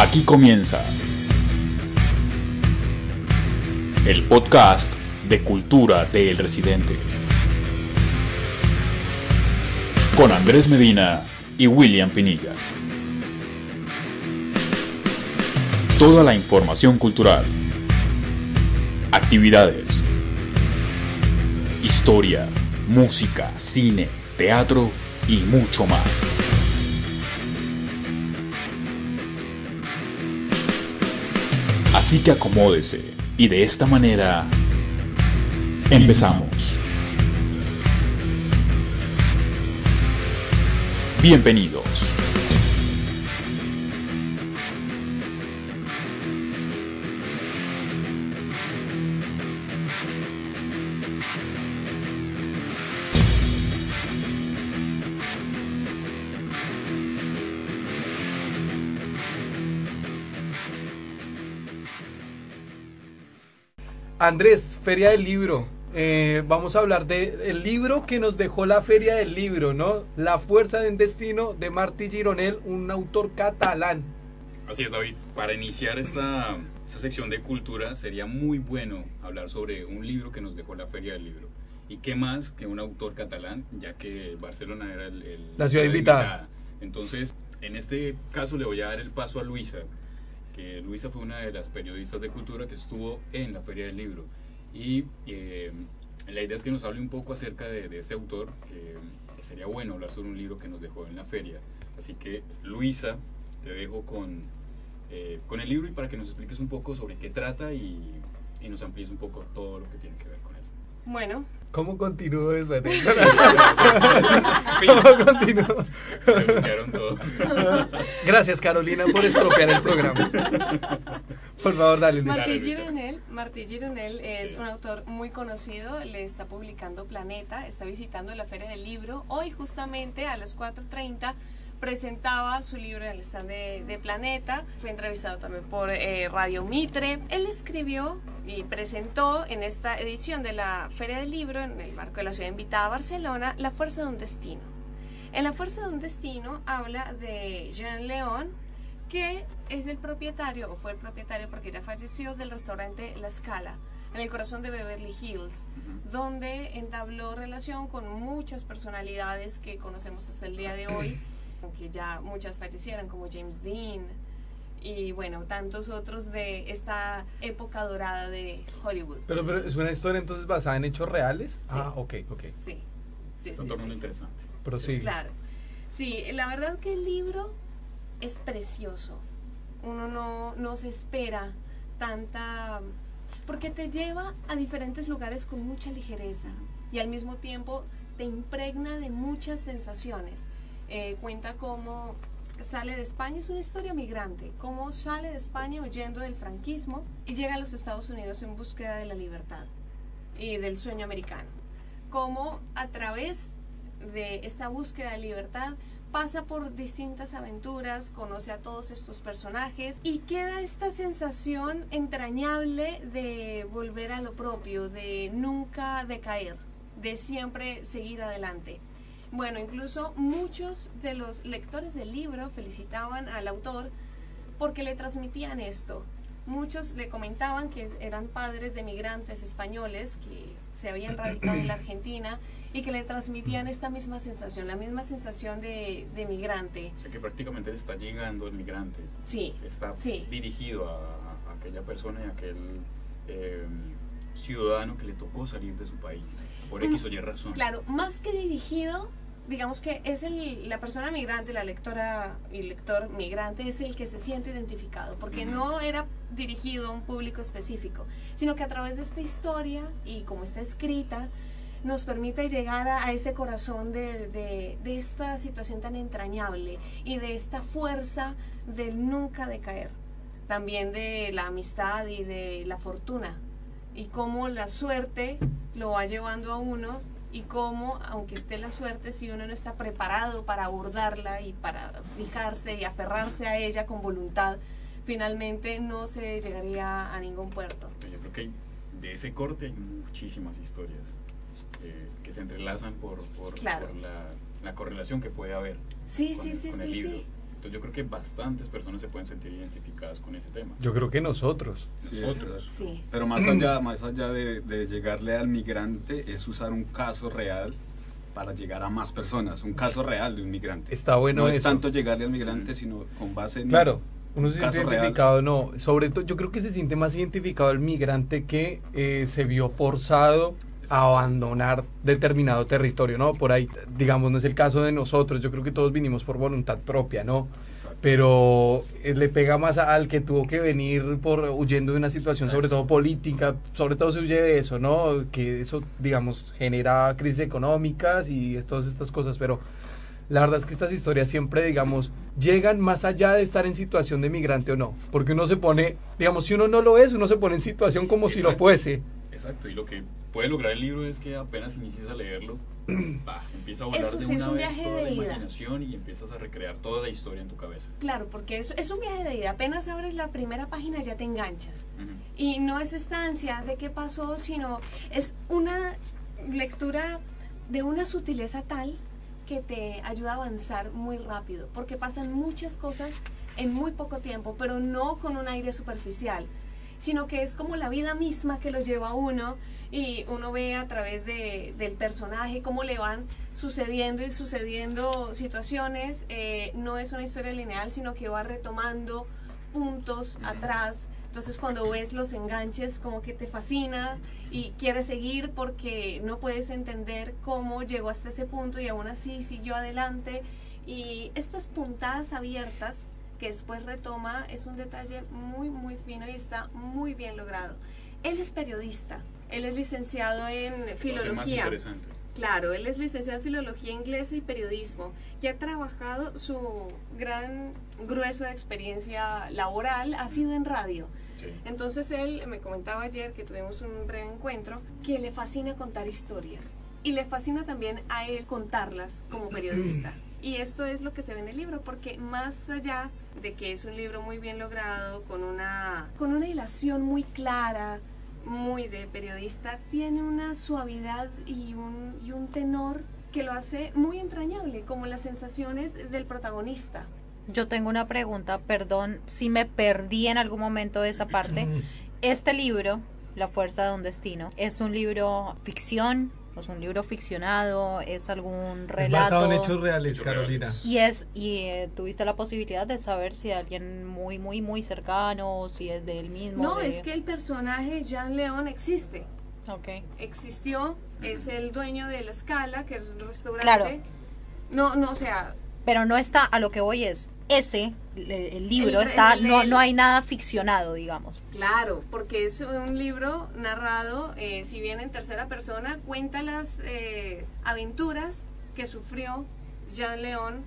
Aquí comienza el podcast de cultura del residente. Con Andrés Medina y William Pinilla. Toda la información cultural, actividades, historia, música, cine, teatro y mucho más. Así que acomódese y de esta manera empezamos. Bienvenidos. Andrés, Feria del Libro. Eh, vamos a hablar del libro que nos dejó la Feria del Libro, ¿no? La fuerza de un destino de Martí Gironel, un autor catalán. Así es, David. Para iniciar esta, esta sección de cultura sería muy bueno hablar sobre un libro que nos dejó la Feria del Libro. ¿Y qué más que un autor catalán, ya que Barcelona era el, el- La ciudad invitada. Entonces, en este caso le voy a dar el paso a Luisa, Luisa fue una de las periodistas de cultura que estuvo en la Feria del Libro. Y eh, la idea es que nos hable un poco acerca de, de este autor, que, sería bueno hablar sobre un libro que nos dejó en la feria. Así que, Luisa, te dejo con, eh, con el libro y para que nos expliques un poco sobre qué trata y, nos amplíes un poco todo lo que tiene que ver con. Bueno, ¿Cómo continúo después de Fin. ¿Cómo continúo? Se bloquearon todos. Gracias, Carolina, por estropear el programa. Por favor, dale, Luis. Martí. Gironel, Martí Gironel es Sí. un autor muy conocido, le está publicando Planeta, está visitando la Feria del Libro. Hoy justamente a las 4.30 presentaba su libro en el stand de, de Planeta, fue entrevistado también por eh, Radio Mitre. Él escribió y presentó en esta edición de la Feria del Libro, en el marco de la ciudad invitada a Barcelona, La Fuerza de un Destino. En La Fuerza de un Destino habla de Jean León, que es el propietario, o fue el propietario porque ya falleció, del restaurante La Scala, en el corazón de Beverly Hills, donde entabló relación con muchas personalidades que conocemos hasta el día de hoy, aunque ya muchas fallecieron, como James Dean, y bueno, tantos otros de esta época dorada de Hollywood. Pero, pero es una historia entonces basada en hechos reales. Sí. Ah, ok, ok. Sí, sí, Es sí. un torneo sí. interesante. Prosigue. Claro. Sí, la verdad que el libro es precioso. Uno no, no se espera tanta... porque te lleva a diferentes lugares con mucha ligereza y al mismo tiempo te impregna de muchas sensaciones. Eh, cuenta cómo sale de España, es una historia migrante, cómo sale de España huyendo del franquismo y llega a los Estados Unidos en búsqueda de la libertad y del sueño americano. Cómo a través de esta búsqueda de libertad pasa por distintas aventuras, conoce a todos estos personajes y queda esta sensación entrañable de volver a lo propio, de nunca decaer, de siempre seguir adelante. Bueno, incluso muchos de los lectores del libro felicitaban al autor porque le transmitían esto. Muchos le comentaban que eran padres de migrantes españoles que se habían radicado en la Argentina y que le transmitían esta misma sensación, la misma sensación de, de migrante. O sea que prácticamente le está llegando el migrante. Sí, Está Sí. dirigido a, a aquella persona y a aquel eh, ciudadano que le tocó salir de su país. Por X o Y razón. Mm, claro, más que dirigido, digamos que es el, la persona migrante, la lectora y lector migrante es el que se siente identificado, porque no era dirigido a un público específico, sino que a través de esta historia y como está escrita, nos permite llegar a, a este corazón de, de- de esta situación tan entrañable y de esta fuerza del nunca decaer, también de la amistad y de la fortuna, y cómo la suerte lo va llevando a uno y cómo, aunque esté la suerte, si uno no está preparado para abordarla y para fijarse y aferrarse a ella con voluntad, finalmente no se llegaría a ningún puerto. Yo creo que de ese corte hay muchísimas historias eh, que se entrelazan por, por, Claro. por la, la correlación que puede haber. Sí, con- sí, sí, con sí, el libro. sí. Entonces yo creo que bastantes personas se pueden sentir identificadas con ese tema. Yo creo que nosotros. Sí, Nosotros. Sí. Pero más allá, más allá de, de llegarle al migrante, es usar un caso real para llegar a más personas, un caso real de un migrante. Está bueno no es tanto llegarle al migrante, sino con base en... Claro, uno se siente Caso real. identificado, no. Sobre todo, yo creo que se siente más identificado el migrante que eh, se vio forzado abandonar determinado territorio, ¿no? Por ahí, digamos, no es el caso de nosotros, yo creo que todos vinimos por voluntad propia, ¿no? Exacto. Pero eh, le pega más al que tuvo que venir por huyendo de una situación, sobre todo política, sobre todo se huye de eso, ¿no? Que eso, digamos, genera crisis económicas y todas estas cosas, pero la verdad es que estas historias siempre, digamos, llegan más allá de estar en situación de migrante o no. Porque uno se pone, digamos, si uno no lo es, uno se pone en situación como si lo Exacto. fuese. Exacto, y lo que puede lograr el libro es que apenas inicies a leerlo, bah, empieza a volar Eso de sí, es una un vez viaje toda de la ida. imaginación y empiezas a recrear toda la historia en tu cabeza. Claro, porque es, es un viaje de ida. Apenas abres la primera página ya te enganchas. Ujú. Y no es esta ansiedad de qué pasó, sino es una lectura de una sutileza tal que te ayuda a avanzar muy rápido, porque pasan muchas cosas en muy poco tiempo, pero no con un aire superficial, sino que es como la vida misma que lo lleva a uno y uno ve a través de, del personaje cómo le van sucediendo y sucediendo situaciones. Eh, no es una historia lineal, sino que va retomando puntos atrás. Entonces cuando ves los enganches como que te fascina y quieres seguir porque no puedes entender cómo llegó hasta ese punto y aún así siguió adelante. Y estas puntadas abiertas que después retoma es un detalle muy muy fino y está muy bien logrado. Él es periodista, él es licenciado en más filología. interesante. Claro, él es licenciado en filología inglesa y periodismo y ha trabajado su gran grueso de experiencia laboral ha sido en radio. Sí. Entonces él me comentaba ayer que tuvimos un breve encuentro que le fascina contar historias y le fascina también a él contarlas como periodista. Y esto es lo que se ve en el libro, porque más allá de que es un libro muy bien logrado, con una, con una hilación muy clara, muy de periodista, tiene una suavidad y un, y un tenor que lo hace muy entrañable, como las sensaciones del protagonista. Yo tengo una pregunta, perdón si me perdí en algún momento de esa parte. Este libro, La fuerza de un destino, ¿es un libro ficción? ¿Es un libro ficcionado? ¿Es algún Es relato? basado en hechos reales, Hechos Carolina. reales. Y es y eh, tuviste la posibilidad de saber si alguien muy muy muy cercano, si es de él mismo. No, de- es que el personaje Jean León existe. Ok. existió, es el dueño de la escala, que es un restaurante. Claro. No, no, o sea, Pero no está, a lo que voy es, ese, el, el libro El- está, el- no, el- no hay nada ficcionado, digamos. claro, porque es un libro narrado, eh, si bien en tercera persona, cuenta las eh, aventuras que sufrió Jean León.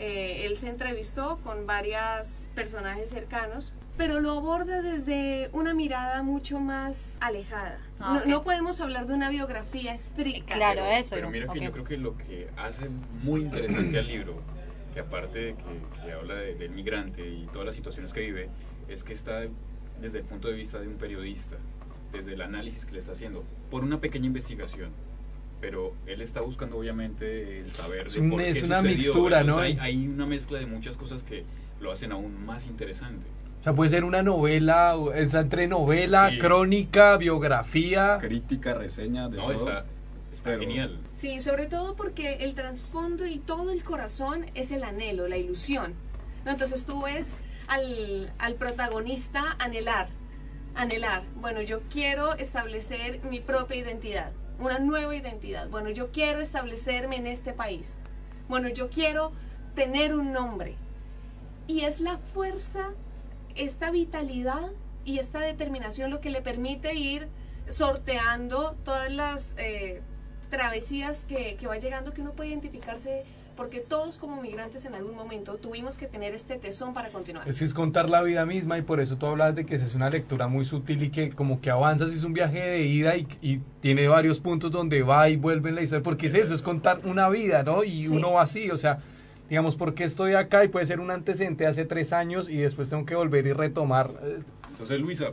Eh, él se entrevistó con varios personajes cercanos, pero lo aborda desde una mirada mucho más alejada. Ah, no, no podemos hablar de una biografía estricta. Claro, pero, eso Pero mira que ok. yo creo que lo que hace muy interesante al libro, que aparte de que, que habla de- del migrante y todas las situaciones que vive, es que está desde el punto de vista de un periodista, desde el análisis que le está haciendo, por una pequeña investigación. Pero él está buscando obviamente el saber Es de un- por qué es una sucedió. mixtura, ¿no? Hay, hay una mezcla de muchas cosas que lo hacen aún más interesante. O sea, puede ser una novela, está entre novela, Sí. crónica, biografía. Crítica, reseña, de No, todo. está, está Pero- genial. Sí, sobre todo porque el trasfondo y todo el corazón es el anhelo, la ilusión. ¿no? Entonces tú ves al, al protagonista anhelar, anhelar. Bueno, yo quiero establecer mi propia identidad, una nueva identidad. Bueno, yo quiero establecerme en este país. Bueno, yo quiero tener un nombre. Y es la fuerza, esta vitalidad y esta determinación lo que le permite ir sorteando todas las eh, travesías que, que va llegando que uno puede identificarse porque todos como migrantes en algún momento tuvimos que tener este tesón para continuar. Es que es contar la vida misma y por eso tú hablas de que es una lectura muy sutil y que como que avanzas, es un viaje de ida y, y tiene varios puntos donde va y vuelve en la historia, porque es eso, es contar una vida, ¿no? Y Sí. uno va así, o sea, digamos, ¿por qué estoy acá? Y puede ser un antecedente hace tres años y después tengo que volver y retomar. eh, Entonces, Luisa,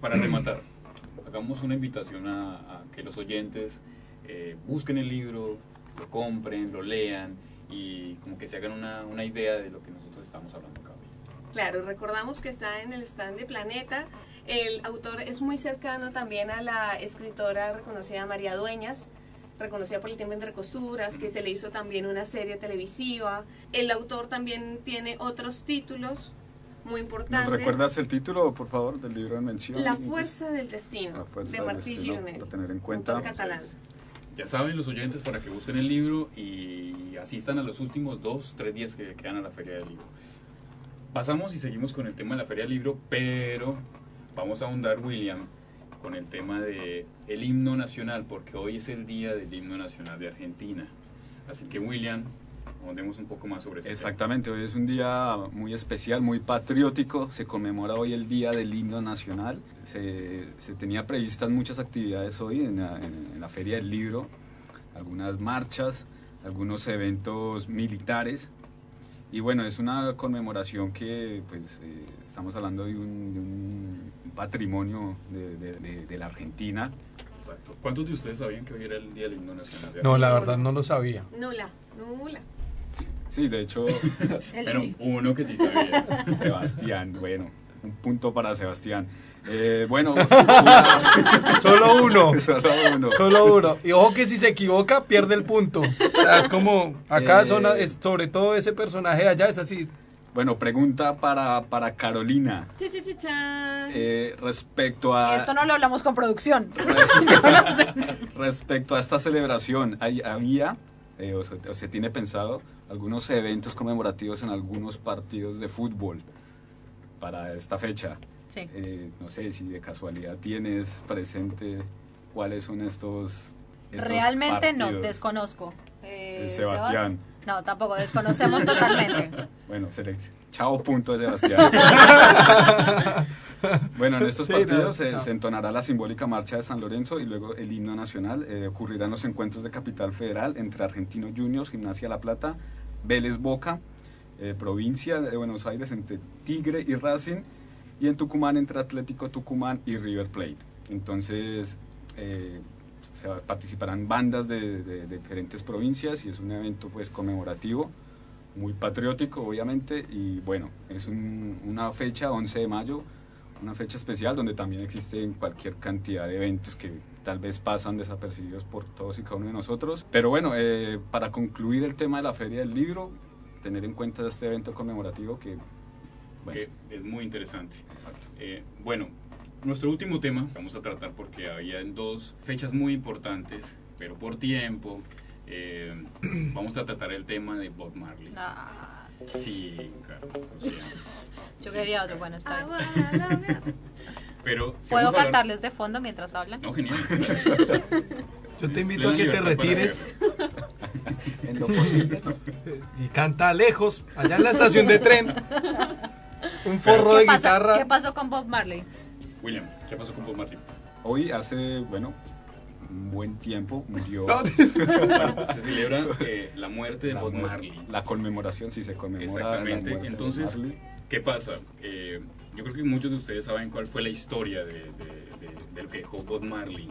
para rematar, hagamos una invitación a, a que los oyentes eh, busquen el libro, lo compren, lo lean y como que se hagan una, una idea de lo que nosotros estamos hablando acá. Claro, recordamos que está en el stand de Planeta. El autor es muy cercano también a la escritora reconocida María Dueñas, reconocida por el tiempo entre costuras, que se le hizo también una serie televisiva. El autor también tiene otros títulos muy importantes. ¿Nos recuerdas el título, por favor, del libro en mención? La fuerza del destino, La fuerza de del Martí para tener en cuenta. autor catalán. Ya saben los oyentes para que busquen el libro y asistan a los últimos dos, tres días que quedan a la Feria del Libro. Pasamos y seguimos con el tema de la Feria del Libro, pero vamos a ahondar, William, con el tema de el himno nacional, porque hoy es el día del himno nacional de Argentina. Así que, William, ahondemos un poco más sobre tema. Exactamente, hoy es un día muy especial, muy patriótico. Se conmemora hoy el Día del Himno Nacional. Se, se tenía previstas muchas actividades hoy en la, en- en la Feria del Libro, algunas marchas, algunos eventos militares. Y bueno, es una conmemoración que pues eh, estamos hablando de un, de un patrimonio de, de- de- de la Argentina. Exacto. ¿Cuántos de ustedes sabían que hoy era el día del himno nacional de No, la verdad no lo sabía. Nula, nula. Sí, de hecho, Pero sí. uno que sí sabía. Sebastián, bueno, un punto para Sebastián. Eh, bueno, Solo uno. solo uno. Solo uno. Y ojo que si se equivoca, pierde el punto. O sea, es como, acá Eh. son, es- sobre todo ese personaje de allá es así. Bueno, pregunta para, para Carolina. Eh, respecto a Esto no lo hablamos con producción. Yo no sé. respecto a esta celebración, hay- había eh, o, se, o se tiene pensado algunos eventos conmemorativos en algunos partidos de fútbol para esta fecha. Sí. Eh, no sé si de casualidad tienes presente cuáles son estos. estos Realmente no, desconozco. Eh, Sebastián. Seba- No, tampoco, desconocemos totalmente. Bueno, selección. Chao, punto de Sebastián. bueno, en estos Sí, partidos no, se, se entonará la simbólica marcha de San Lorenzo y luego el himno nacional. Eh, ocurrirán los encuentros de Capital Federal entre Argentinos Juniors, Gimnasia La Plata, Vélez Boca, eh, provincia de Buenos Aires entre Tigre y Racing y en Tucumán entre Atlético Tucumán y River Plate. Entonces, eh, o sea, participarán bandas de, de- de diferentes provincias y es un evento pues conmemorativo muy patriótico, obviamente, y bueno, es un- una fecha, 11 de mayo, una fecha especial donde también existen cualquier cantidad de eventos que tal vez pasan desapercibidos por todos y cada uno de nosotros. Pero bueno, eh, para concluir el tema de la Feria del Libro, tener en cuenta este evento conmemorativo que, bueno, que es muy interesante. exacto. Eh, bueno, nuestro último tema vamos a tratar porque había dos fechas muy importantes, pero por tiempo eh, vamos a tratar el tema de Bob Marley. Ah, Sí, claro. o sea, yo sí. quería otro, bueno, está bien. Pero si ¿Puedo hablar- cantarles de fondo mientras hablan? No, genial. Yo te invito a que te retires. En lo posible, y canta lejos, allá en la estación de tren. Un forro de ¿Qué, pasa- guitarra. ¿Qué pasó con Bob Marley? William, ¿qué pasó con Bob Marley? Hoy hace, bueno, un buen tiempo murió... No, Bueno, se celebra eh, la muerte de la Bob Marley. La conmemación, sí se conmemora. la Exactamente. muerte de Entonces, Marley. ¿qué pasa? Eh, yo creo que muchos de ustedes saben cuál fue la historia de, de- de- de lo que dejó Bob Marley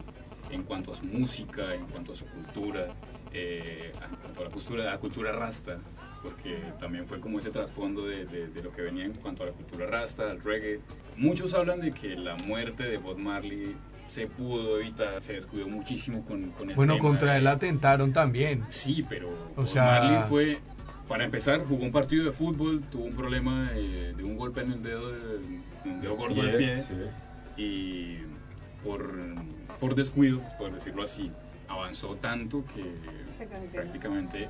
en cuanto a su música, en cuanto a su cultura, eh, en cuanto a la cultura, la cultura rasta, porque también fue como ese trasfondo de, de- de lo que venía en cuanto a la cultura rasta, al reggae. Muchos hablan de que la muerte de Bob Marley se pudo evitar, se descuidó muchísimo con, con el Bueno, tema contra de- él atentaron también. Sí, pero O sea- Marley fue, para empezar, jugó un partido de fútbol, tuvo un problema de, de un golpe en el dedo, de- un dedo gordo del pie, Sí. y por, por descuido, por decirlo así, avanzó tanto que prácticamente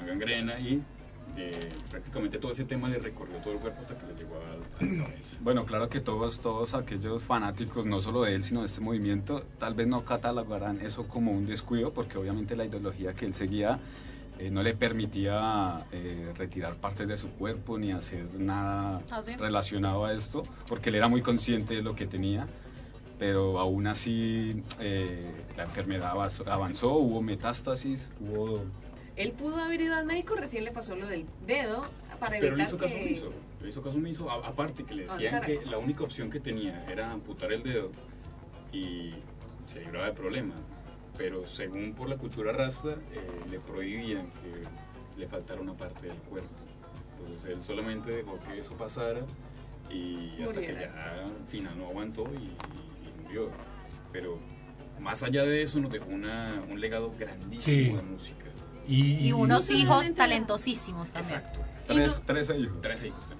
una gangrena y eh, prácticamente todo ese tema le recorrió todo el cuerpo hasta que le llegó a, la cabeza. Bueno, claro que todos, todos aquellos fanáticos, no solo de él, sino de este movimiento, tal vez no catalogarán eso como un descuido, porque obviamente la ideología que él seguía eh, no le permitía eh, retirar partes de su cuerpo ni hacer nada ¿Ah, sí? relacionado a esto, porque él era muy consciente de lo que tenía, pero aún así eh, la enfermedad avanzó, avanzó, hubo metástasis, hubo... Él pudo haber ido al médico, recién le pasó lo del dedo para Pero le evitar hizo caso que... omiso, le hizo caso omiso, a- aparte que le decían Avanzara. que la única opción que tenía era amputar el dedo y se libraba del problema. Pero según por la cultura rasta, eh, le prohibían que le faltara una parte del cuerpo. Entonces él solamente dejó que eso pasara y hasta que Muriera. ya al final no aguantó y, y murió. Pero más allá de eso nos dejó una, un legado grandísimo Sí. de música. Y, Y unos no hijos talentosísimos también. Exacto. Tres, no- tres hijos. Tres hijos. ¿eh?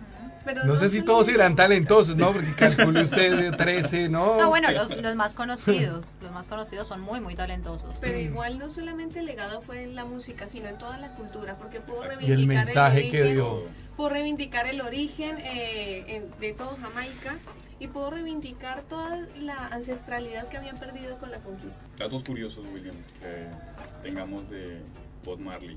Pero no sé si todos serán talentosos, ¿no? Porque calcule usted de 13, ¿no? No, bueno, los, los más conocidos, los más conocidos son muy, muy talentosos. Pero igual no solamente el legado fue en la música, sino en toda la cultura, porque pudo Exacto. Y el reivindicar mensaje que origen, dio. pudo reivindicar el origen eh, en- de todo Jamaica y pudo reivindicar toda la ancestralidad que habían perdido con la conquista. Datos curiosos, William, que tengamos de Bob Marley.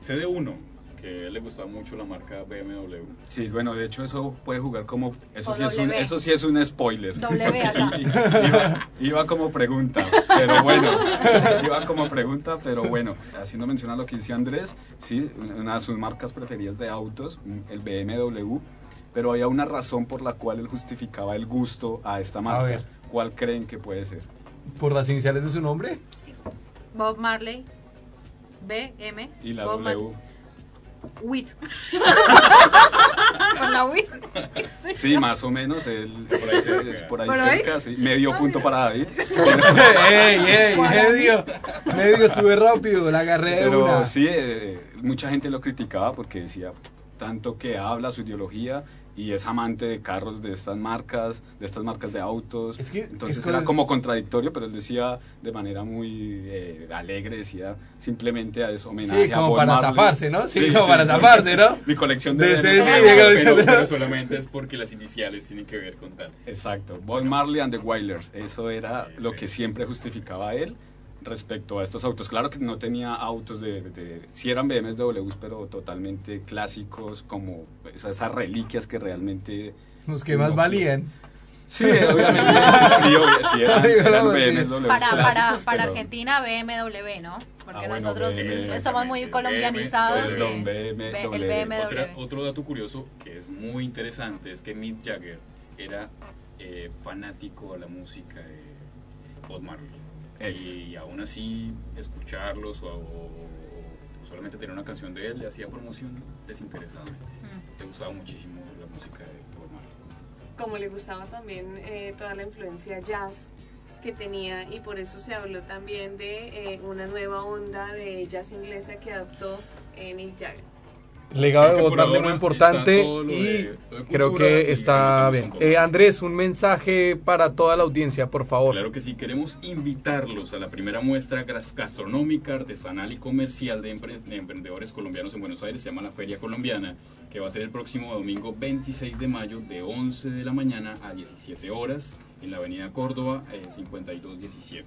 Sé de uno, que a él le gustaba mucho la marca BMW. Sí, bueno, de hecho eso puede jugar como... Eso, O sí es, un, eso sí es un spoiler. W acá. iba, iba como pregunta, pero bueno, iba como pregunta, pero bueno, haciendo mención a lo que dice Andrés, sí, una de sus marcas preferidas de autos, el BMW, pero había una razón por la cual él justificaba el gusto a esta marca. ver. ¿Cuál creen que puede ser? Por las iniciales de su nombre. Bob Marley, B, M. Y la Bob W. Wit. Con la Wit. Sí, más o menos, él, Por ahí cerca. es por ahí ¿Por ahí? sí, medio punto para David. ¡Ey, ey! Medio, medio, estuve rápido, la agarré de Pero una. sí, eh, mucha gente lo criticaba porque decía tanto que habla su ideología y es amante de carros de estas marcas, de estas marcas de autos. Es que- Entonces es que era como contradictorio, pero él decía de manera muy eh, alegre, decía simplemente a eso homenaje Sí, a como Bob para Marley. zafarse, ¿no? Sí, como para zafarse, ¿no? Mi colección de... De ese- sí, pero, llega- pero- solamente es porque las iniciales tienen que ver con tal. Exacto, Bob Marley and the Wailers. Eso era Sí, lo sí. que siempre justificaba él respecto a estos autos. Claro que no tenía autos de, de sí eran BMWs, pero totalmente clásicos, como esas reliquias que realmente... Los que más no- valían. Sí, obviamente. sí, sí eran, eran Para, para, para pero- Argentina, BMW, ¿no? Porque Ah, bueno, nosotros BMW, somos muy colombianizados. BMW. el BMW. Otra- otro dato curioso que es muy interesante es que Mick Jagger era eh, fanático a la música de Bob Marley. Y aún así, escucharlos o, o- o solamente tener una canción de él le hacía promoción desinteresadamente. Mm. Te gustaba muchísimo la música de Bob Marley. Como le gustaba también eh, toda la influencia jazz que tenía y por eso se habló también de eh, una nueva onda de jazz inglesa que adoptó eh, Nick Jagger. Legado de Bob Marley muy importante y de creo cultura que está bien. Eh. Andrés, un mensaje para toda la audiencia, por favor. Claro que sí, queremos invitarlos a la primera muestra gastronómica, artesanal y comercial de emprendedores colombianos en Buenos Aires, se llama la Feria Colombiana, que va a ser el próximo domingo 26 de mayo de 11 de la mañana a 17 horas en la avenida Córdoba eh, 5217.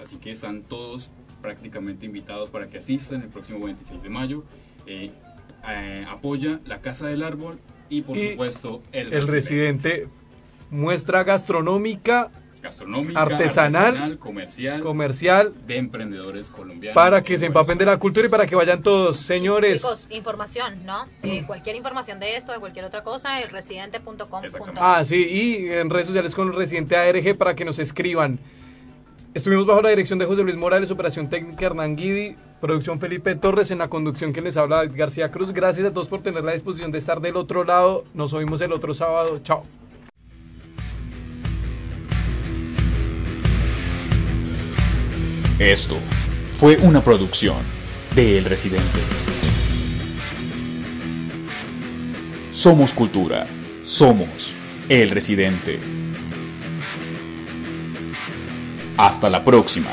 Así que están todos prácticamente invitados para que asistan el próximo 26 de mayo. Eh, eh, apoya la Casa del Árbol y por Y supuesto el, El residente muestra gastronómica gastronómica, artesanal, comercial, comercial de emprendedores colombianos. para que se empapen de la cultura y para que vayan todos. Señores, Chicos, información, ¿no? Eh, cualquier información de esto, de cualquier otra cosa, el residente.com. Ah, sí, y en redes sociales con el residente ARG para que nos escriban. Estuvimos bajo la dirección de José Luis Morales, operación técnica Hernán Guidi, producción Felipe Torres, en la conducción que les habla García Cruz. Gracias a todos por tener la disposición de estar del otro lado. Nos oímos el otro sábado. Chao. Esto fue una producción de El Residente. Somos cultura. Somos El Residente. Hasta la próxima.